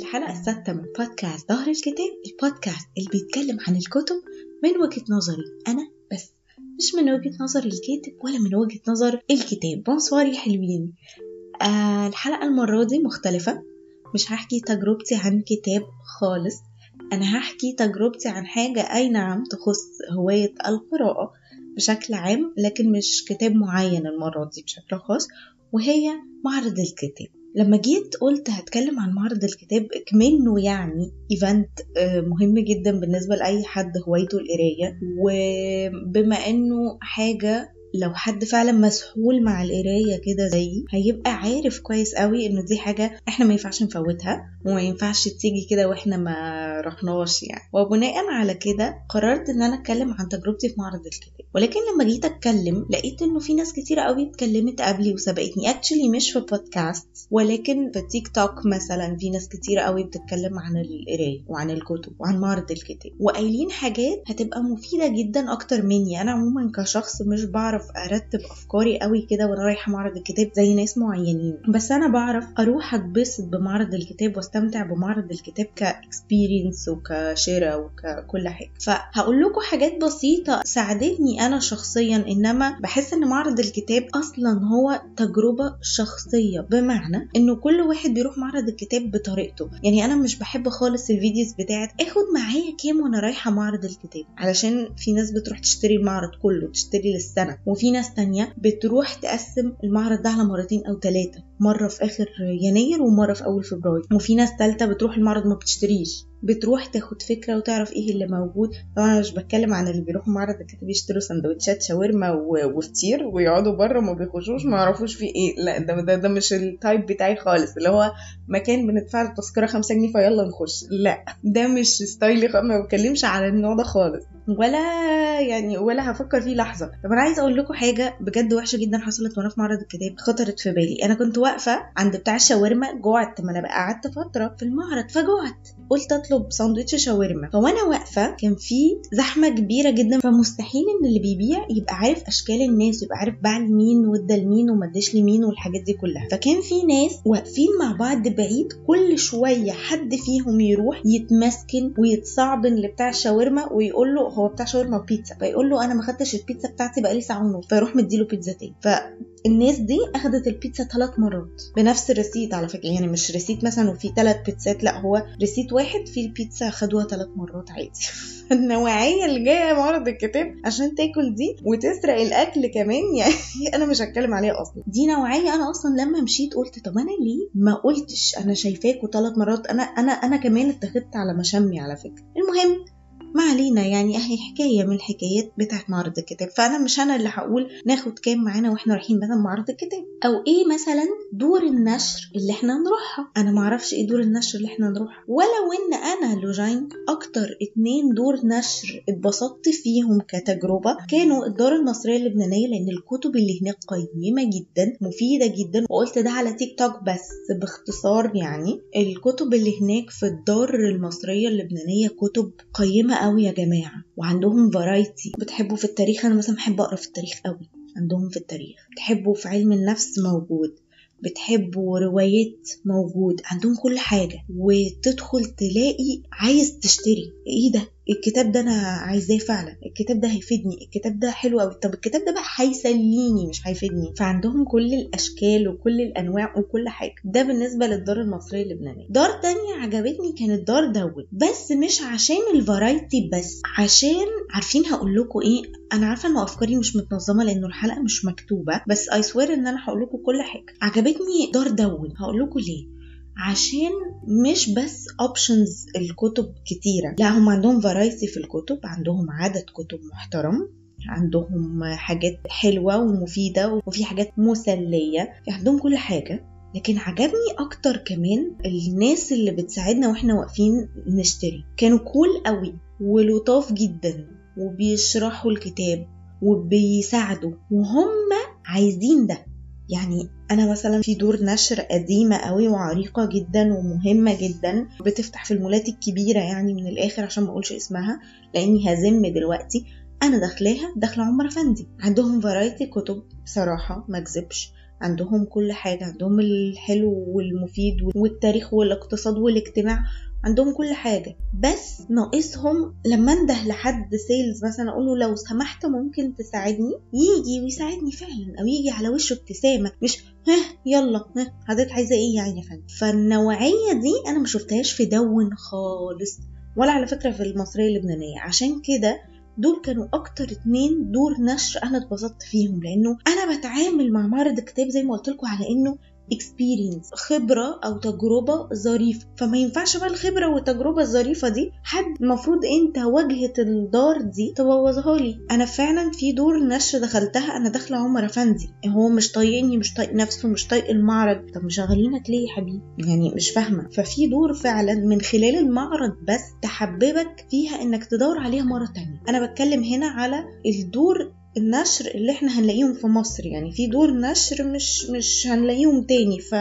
الحلقة السادسة من بودكاست ظهر الكتاب البودكاست اللي بيتكلم عن الكتب من وجهة نظري أنا بس مش من وجهة نظر الكاتب ولا من وجهة نظر الكتاب. بونسوار يا حلوين. آه الحلقة المرة دي مختلفة. مش هحكي تجربتي عن كتاب خالص. أنا هحكي تجربتي عن حاجة أي نعم تخص هواية القراءة بشكل عام لكن مش كتاب معين المرة دي بشكل خاص وهي معرض الكتاب. لما جيت قلت هتكلم عن معرض الكتاب كمنه يعني event مهم جدا بالنسبة لأي حد هوايته القراية. وبما إنه حاجة لو حد فعلا مسحول مع القراية كده زيي هيبقى عارف كويس قوي إنه دي حاجة إحنا ما ينفعش نفوتها وما ينفعش تيجي كده وإحنا ما رحناش يعني. وبناء على كده قررت إن أنا أتكلم عن تجربتي في معرض الكتاب. ولكن لما جيت أتكلم لقيت إنه في ناس كتير قوي اتكلمت قبلي وسبقتني. actually مش في بودكاست ولكن في تيك توك مثلا في ناس كتير قوي بتتكلم عن القراية وعن الكتب وعن معرض الكتاب. وقايلين حاجات هتبقى مفيدة جدا أكتر مني. أنا عموما كشخص مش بعرف بعرف أرتب أفكاري قوي كده وأنا رايحة معرض الكتاب زي ناس معينين. بس أنا بعرف أروح أتبسط بمعرض الكتاب وأستمتع بمعرض الكتاب ك experience وكشراء وككل حاجة. فهقول لكم حاجات بسيطة ساعدتني أنا شخصيا إنما بحس إن معرض الكتاب أصلا هو تجربة شخصية. بمعنى إنه كل واحد بيروح معرض الكتاب بطريقته. يعني أنا مش بحب خالص ال videos بتاعت آخد معايا كام وأنا رايحة معرض الكتاب. علشان في ناس بتروح تشتري المعرض كله تشتري للسنة. وفي ناس تانية بتروح تقسم المعرض ده على مرتين أو ثلاثة مرة في آخر يناير ومرة في أول فبراير. وفي ناس تالتة بتروح المعرض ما بتشتريش. بتروح تاخد فكرة وتعرف إيه اللي موجود. طبعا أنا مش بتكلم عن اللي بيروحوا معرض الكتاب يشتروا سندوتشات شاورما وفطير ويقعدوا بره ما بيخشوش ما يعرفوش في إيه. لا ده, ده, ده مش ال type بتاعي خالص. اللي هو مكان بندفع التذكره 5 جنيه فيلا نخش. لا ده مش style ي ما بتكلمش على النوع ده خالص. ولا يعني ولا هفكر فيه لحظة. طب أنا عايزة أقول لكم حاجة بجد وحشة جدا حصلت وأنا في معرض الكتاب خطرت في بالي. أنا كنت واقفة عند بتاع الشاورما جوعت ما أنا بقى قعدت فترة في المعرض فجوعت. قلت أطلب ساندوتش شاورما. فوأنا واقفة كان في زحمة كبيرة جدا فمستحيل إن اللي بيبيع يبقى عارف أشكال الناس يبقى عارف باع لمين وادى لمين وما اداش لمين والحاجات دي كلها. فكان في ناس واقفين مع بعض بعيد كل شوية حد فيهم يروح يتمسكن ويتصعبن لبتاع الشاورما ويقول له هو بتاع شاورما وبيتزا فيقول له أنا ما خدتش البيتزا بتاعتي بقالي ساعة ونص فيروح مديله بيتزا تاني. فالناس دي أخدت البيتزا ثلاث مرات بنفس ال receipt على فكرة يعني مش receipt مثلا وفي ثلاث بيتزات لا هو receipt واحد فيه البيتزا خدوها ثلاث مرات عادي. النوعية اللي جاية معرض الكتاب عشان تاكل دي وتسرق الأكل كمان يعني أنا مش هتكلم عليها أصلا. دي نوعية أنا أصلا لما مشيت قلت طب أنا ليه ما قلتش أنا شايفاكوا ثلاث مرات؟ أنا أنا أنا كمان اتخذت على مشامي على فكرة. المهم ما علينا يعني أهي حكاية من الحكايات بتاعت معرض الكتاب. فأنا مش أنا اللي هقول ناخد كام معانا وإحنا رايحين مثلا معرض الكتاب. أو إيه مثلا دور النشر اللي إحنا نروحها؟ أنا معرفش إيه دور النشر اللي إحنا نروحها. ولو إن أنا لوجين أكتر اتنين دور نشر اتبسطت فيهم كتجربة كانوا الدار المصرية اللبنانية لأن الكتب اللي هناك قيمة جدا مفيدة جدا. وقلت ده على تيك توك بس باختصار يعني. الكتب اللي هناك في الدار المصرية اللبنانية كتب قيمة قوي يا جماعة وعندهم فرايتي بتحبوا في التاريخ أنا مثلا بحب أقرأ في التاريخ قوي. عندهم في التاريخ. بتحبوا في علم النفس موجود. بتحبوا روايات موجود. عندهم كل حاجة. وتدخل تلاقي عايز تشتري. إيه ده؟ الكتاب ده أنا عايزاه فعلا الكتاب ده هيفيدني الكتاب ده حلو قوي طب الكتاب ده بقى هيسليني مش هيفيدني. فعندهم كل الأشكال وكل الأنواع وكل حاجة. ده بالنسبة للدار المصرية اللبنانية. دار تانية عجبتني كانت دار دول بس مش عشان الفرايتي بس عشان عارفين هقول لكم إيه؟ أنا عارفة ان أفكاري مش متنظمة لأنه الحلقة مش مكتوبة بس I swear إن أنا هقول لكم كل حاجة. عجبتني دار دون هقول لكم ليه؟ عشان مش بس options الكتب كتيرة. لا هم عندهم variety في الكتب عندهم عدد كتب محترم عندهم حاجات حلوة ومفيدة وفي حاجات مسلية في عندهم كل حاجة. لكن عجبني أكتر كمان الناس اللي بتساعدنا وإحنا واقفين نشتري. كانوا cool قوي ولطاف جدا وبيشرحوا الكتاب وبيساعدوا وهم عايزين ده. يعني أنا مثلا في دور نشر قديمة قوي وعريقة جدا ومهمة جدا بتفتح في المولات الكبيرة يعني من الآخر عشان ما أقولش اسمها لأني هزم دلوقتي. أنا داخلاها داخلة عمر أفندي. عندهم فرايتي كتب بصراحه ما أكذبش. عندهم كل حاجة. عندهم الحلو والمفيد والتاريخ والاقتصاد والاجتماع. عندهم كل حاجة. بس ناقصهم لما أنده لحد سيلز مثلا أقول له لو سمحت ممكن تساعدني؟ يجي ويساعدني فعلا أو يجي على وشه ابتسامة. مش ها يلا ها حضرتك عايزة إيه يعني يا فندم؟ فالنوعية دي أنا ما شفتهاش في دون خالص ولا على فكرة في المصرية اللبنانية. عشان كده دول كانوا أكتر اتنين دور نشر أنا اتبسطت فيهم لأنه أنا بتعامل مع معرض الكتاب زي ما قلت لكم على إنه experience خبرة أو تجربة ظريفة. فما ينفعش بقى الخبرة والتجربة الظريفة دي حد المفروض أنت واجهة الدار دي تبوظها لي. أنا فعلا في دور نشر دخلتها أنا داخلة عمر أفندي. هو مش طايقني مش طايق نفسه مش طايق المعرض. طب مشغلينك ليه يا حبيبي؟ يعني مش فاهمة. ففي دور فعلا من خلال المعرض بس تحببك فيها إنك تدور عليها مرة تانية. أنا بتكلم هنا على الدور النشر اللي إحنا هنلاقيهم في مصر يعني في دور نشر مش مش هنلاقيهم تاني. ف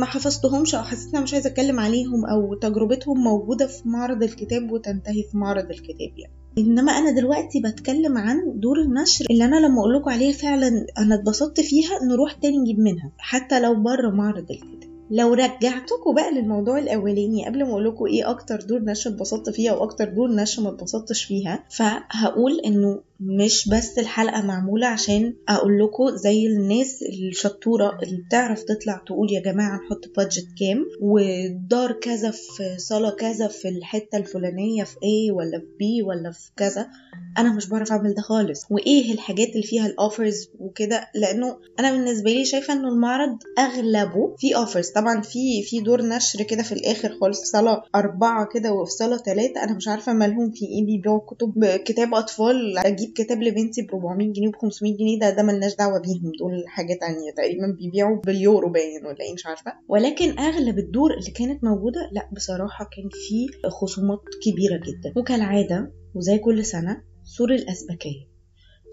ما حفظتهمش أو حسيت مش عايزة أتكلم عليهم أو تجربتهم موجودة في معرض الكتاب وتنتهي في معرض الكتاب يعني. إنما أنا دلوقتي بتكلم عن دور النشر اللي أنا لما أقول لكم عليها فعلا أنا اتبسطت فيها نروح تاني نجيب منها حتى لو بره معرض الكتاب. لو رجعتكم بقى للموضوع الأولاني قبل ما أقول لكم إيه أكتر دور نشر اتبسطت فيها وأكتر دور نشر ما اتبسطتش فيها فهقول إنه مش بس الحلقة معمولة عشان أقول لكم زي الناس الشطورة اللي بتعرف تطلع تقول يا جماعة نحط بادجت كام ودار كذا في صالة كذا في الحتة الفلانية في A ولا في B ولا في كذا. أنا مش بعرف أعمل ده خالص. وإيه الحاجات اللي فيها الأوفرز وكده؟ لأنه أنا بالنسبة لي شايفة إنه المعرض أغلبه في أوفرز طبعا في في دور نشر كده في الآخر خالص في صالة أربعة كده وفي صالة ثلاثة أنا مش عارفة مالهم في إيه بيبيعوا كتب كتاب أجيب أجيب كتاب لبنتي ب 400 جنيه وب 500 جنيه ده ده ملناش دعوة بيهم دول حاجة تانية تقريبا بيبيعوا باليورو باين ولا إيه مش عارفة. ولكن أغلب الدور اللي كانت موجودة لأ بصراحة كان في خصومات كبيرة جدا. وكالعادة وزي كل سنة سور الأزبكية.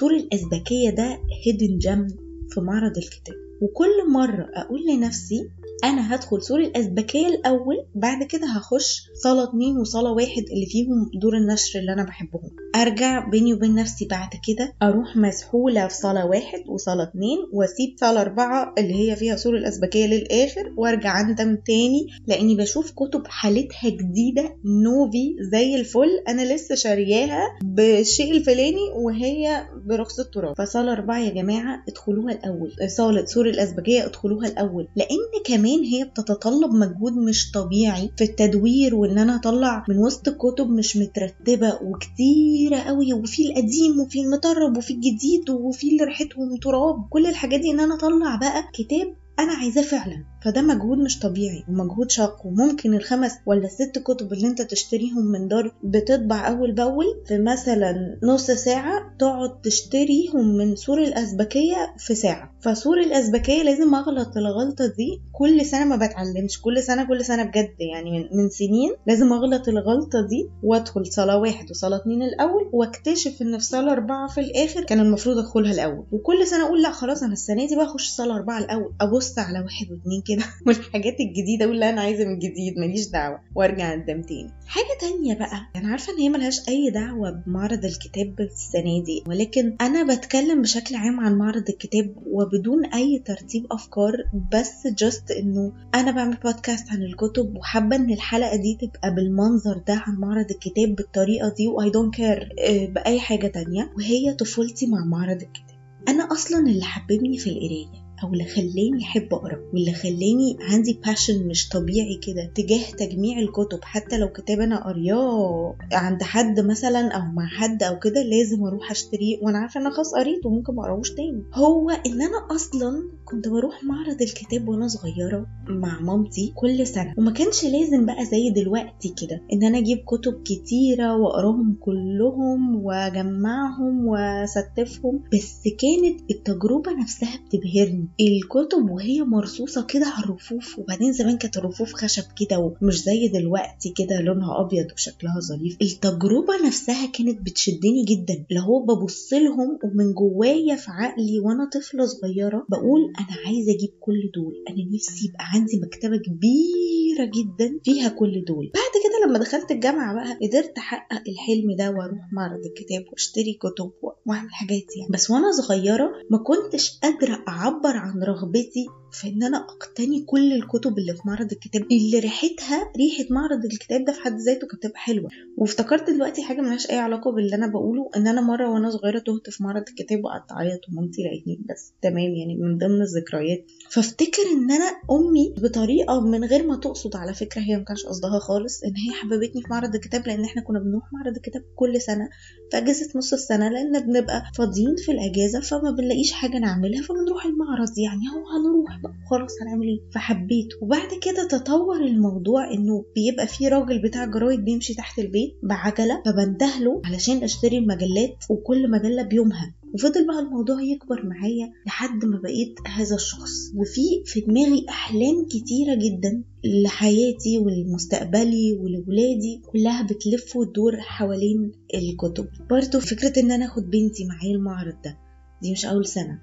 سور الأزبكية ده hidden gem في معرض الكتاب. وكل مرة أقول لنفسي أنا هدخل سور الأزبكية الأول بعد كده هخش صالة اتنين وصالة واحد اللي فيهم دور النشر اللي أنا بحبهم. أرجع بيني وبين نفسي بعد كده أروح مسحولة في صالة واحد وصالة اتنين وأسيب صالة أربعة اللي هي فيها سور الأزبكية للآخر وأرجع أندم تاني لأني بشوف كتب حالتها جديدة نوفي زي الفل. أنا لسه شارياها بالشيء الفلاني وهي برخص التراب. فصالة أربعة يا جماعة ادخلوها الأول. صالة سور الأزبكية ادخلوها الأول لأن كمان هي بتتطلب مجهود مش طبيعي في التدوير وإن أنا أطلع من وسط الكتب مش مترتبة وكتيرة قوي وفي القديم وفي المطرب وفي الجديد وفي اللي ريحتهم تراب. كل الحاجات دي إن أنا أطلع بقى كتاب أنا عايزاه فعلا. فده مجهود مش طبيعي ومجهود شاق وممكن الخمس ولا الست كتب اللي انت تشتريهم من دار بتطبع أول بأول في مثلا نص ساعة تقعد تشتريهم من سور الازبكية في ساعة. فسور الازبكية لازم أغلط الغلطة دي كل سنة ما بتعلمش. كل سنة كل سنة بجد يعني من, من سنين لازم أغلط الغلطة دي وأدخل صلاة واحد وصلاة اتنين الأول وأكتشف إن في صلاة أربعة في الآخر كان المفروض أدخلها الأول. وكل سنة أقول لا خلاص أنا السنة دي بقى اخش صالة أربعة الأول أبص على واحد واتنين كده. والحاجات الجديدة لا أنا عايزة من جديد ماليش دعوة. وأرجع اندم تاني. حاجة تانية بقى. أنا عارفة إن هي ملهاش أي دعوة بمعرض الكتاب السنة دي ولكن أنا بتكلم بشكل عام عن معرض الكتاب وبدون أي ترتيب أفكار بس just إنه أنا بعمل بودكاست عن الكتب وحابة إن الحلقة دي تبقى بالمنظر ده عن معرض الكتاب بالطريقة دي و I don't care بأي حاجة تانية. وهي طفولتي مع معرض الكتاب. أنا أصلا اللي حببني في القراية. أو اللي خلاني أحب أقرأ واللي خلاني عندي باشن مش طبيعي كده تجاه تجميع الكتب. حتى لو كتاب أنا قرياه عند حد مثلا أو مع حد أو كده لازم أروح أشتريه وأنا عارفة إن أنا خلاص قريته وممكن ما أقراهوش تاني. هو إن أنا أصلا كنت بروح معرض الكتاب وأنا صغيرة مع مامتي كل سنة وما كانش لازم بقى زي دلوقتي كده إن أنا أجيب كتب كتيرة وأقراهم كلهم وأجمعهم وأستفهم بس كانت التجربة نفسها بتبهرني. الكتب وهي مرصوصة كده على الرفوف وبعدين زمان كانت الرفوف خشب كده ومش زي دلوقتي كده لونها أبيض وشكلها ظريف. التجربة نفسها كانت بتشدني جدا اللي هو ببص لهم ومن جوايا في عقلي وأنا طفلة صغيرة بقول أنا عايزة أجيب كل دول أنا نفسي يبقى عندي مكتبة كبيرة جدا فيها كل دول. بعد كده لما دخلت الجامعة بقى قدرت أحقق الحلم ده وأروح معرض الكتاب وأشتري كتب وأعمل حاجات يعني. بس وأنا صغيرة ما كنتش قادرة أعبر عن رغبتي في إن أنا أقتني كل الكتب اللي في معرض الكتاب اللي ريحتها ريحة معرض الكتاب ده في حد ذاته كانت بتبقى حلوة. وافتكرت دلوقتي حاجة ملهاش أي علاقة باللي أنا بقوله إن أنا مرة وأنا صغيرة تهت في معرض الكتاب وقعدت أعيط ومامتي لقيتني بس تمام يعني من ضمن الذكريات. فافتكر إن أنا أمي بطريقة من غير ما تقصد على فكرة هي ما كانش قصدها خالص إن هي حببتني في معرض الكتاب لأن إحنا كنا بنروح معرض الكتاب كل سنة في اجازه نص السنة لأن بنبقى فاضيين في الأجازة فما بنلاقيش حاجة نعملها فبنروح المعرض يعني هو هنروح خلاص هنعمل إيه؟ فحبيته وبعد كده تطور الموضوع إنه بيبقى في راجل بتاع جرايد بيمشي تحت البيت بعجلة فبندهله علشان أشتري المجلات وكل مجلة بيومها. وفضل بقى الموضوع يكبر معايا لحد ما بقيت هذا الشخص. وفي في دماغي أحلام كتيرة جدا لحياتي ولمستقبلي ولولادي كلها بتلف وتدور حوالين الكتب. برضو فكرة إن أنا آخد بنتي معايا المعرض ده دي مش أول سنة.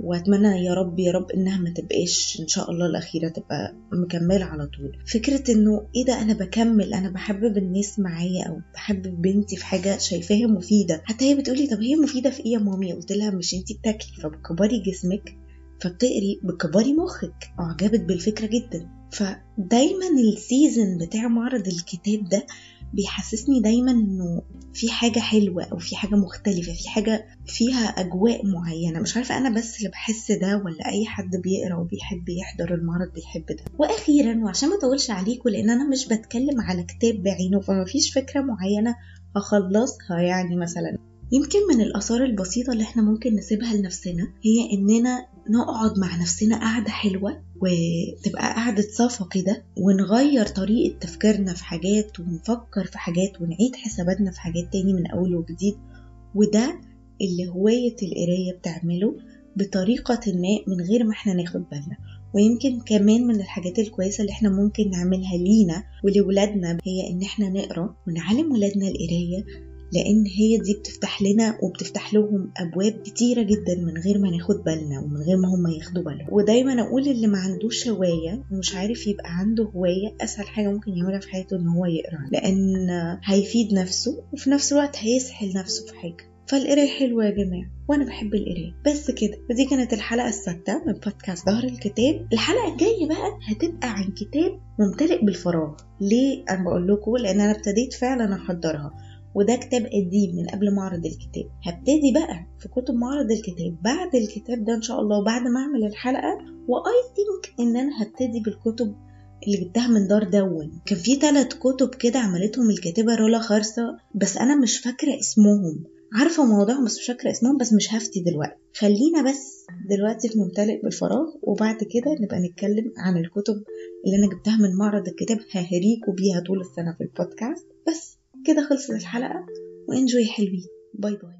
وأتمنى يا رب يا رب إنها ما تبقاش إن شاء الله الأخيرة تبقى مكملة على طول. فكرة إنه إيه ده أنا بكمل أنا بحبب الناس معايا أو بحبب بنتي في حاجة شايفاها مفيدة. حتى هي بتقولي طب هي مفيدة في إيه يا مامي؟ قلت لها مش أنتي بتاكلي فبكبري جسمك فبتقري بكبري مخك. أعجبت بالفكرة جدا. فدايما السيزن بتاع معرض الكتاب ده بيحسسني دايما إنه في حاجة حلوة أو في حاجة مختلفة في حاجة فيها أجواء معينة. مش عارفة أنا بس اللي بحس ده ولا أي حد بيقرأ وبيحب يحضر المعرض بيحب ده. وأخيرا وعشان ما أطولش عليكم لأن أنا مش بتكلم على كتاب بعينه فما فيش فكرة معينة هخلصها يعني مثلا. يمكن من الآثار البسيطة اللي إحنا ممكن نسيبها لنفسنا هي إننا نقعد مع نفسنا قعدة حلوة وتبقى قعدة صفا كده ونغير طريقة تفكيرنا في حاجات ونفكر في حاجات ونعيد حساباتنا في حاجات تاني من أول وجديد. وده اللي هواية القراية بتعمله بطريقة ما من غير ما إحنا ناخد بالنا. ويمكن كمان من الحاجات الكويسة اللي إحنا ممكن نعملها لينا ولولادنا هي إن إحنا نقرأ ونعلم ولادنا القراية لأن هي دي بتفتح لنا وبتفتح لهم أبواب كتيرة جدا من غير ما ناخد بالنا ومن غير ما هم ياخدوا بالهم. ودايما أقول اللي ما عندوش هواية ومش عارف يبقى عنده هواية أسهل حاجة ممكن يعملها في حياته إن هو يقرأ لأن هيفيد نفسه وفي نفس الوقت هيسحل نفسه في حاجة. فالقراية حلوة يا جماعة وأنا بحب القراية. بس كده ودي كانت الحلقة السادسة من بودكاست ظهر الكتاب. الحلقة الجاية بقى هتبقى عن كتاب ممتلئ بالفراغ. ليه أنا بقول لكم؟ لأن أنا ابتديت فعلا أحضرها. وده كتاب قديم من قبل معرض الكتاب. هبتدي بقى في كتب معرض الكتاب بعد الكتاب ده إن شاء الله بعد ما أعمل الحلقة واي ثينك إن أنا هبتدي بالكتب اللي جبتها من دار دون. كان في ثلاث كتب كده عملتهم الكاتبة رولا خرسا بس أنا مش فاكرة اسمهم. عارفة موضوعهم بس مش فاكرة اسمهم بس مش هفتي دلوقتي. خلينا بس دلوقتي في ممتلئ بالفراغ وبعد كده نبقى نتكلم عن الكتب اللي أنا جبتها من معرض الكتاب. ههريكوا بيها طول السنة في البودكاست. بس. كده خلصت الحلقة و enjoy حلوين. bye bye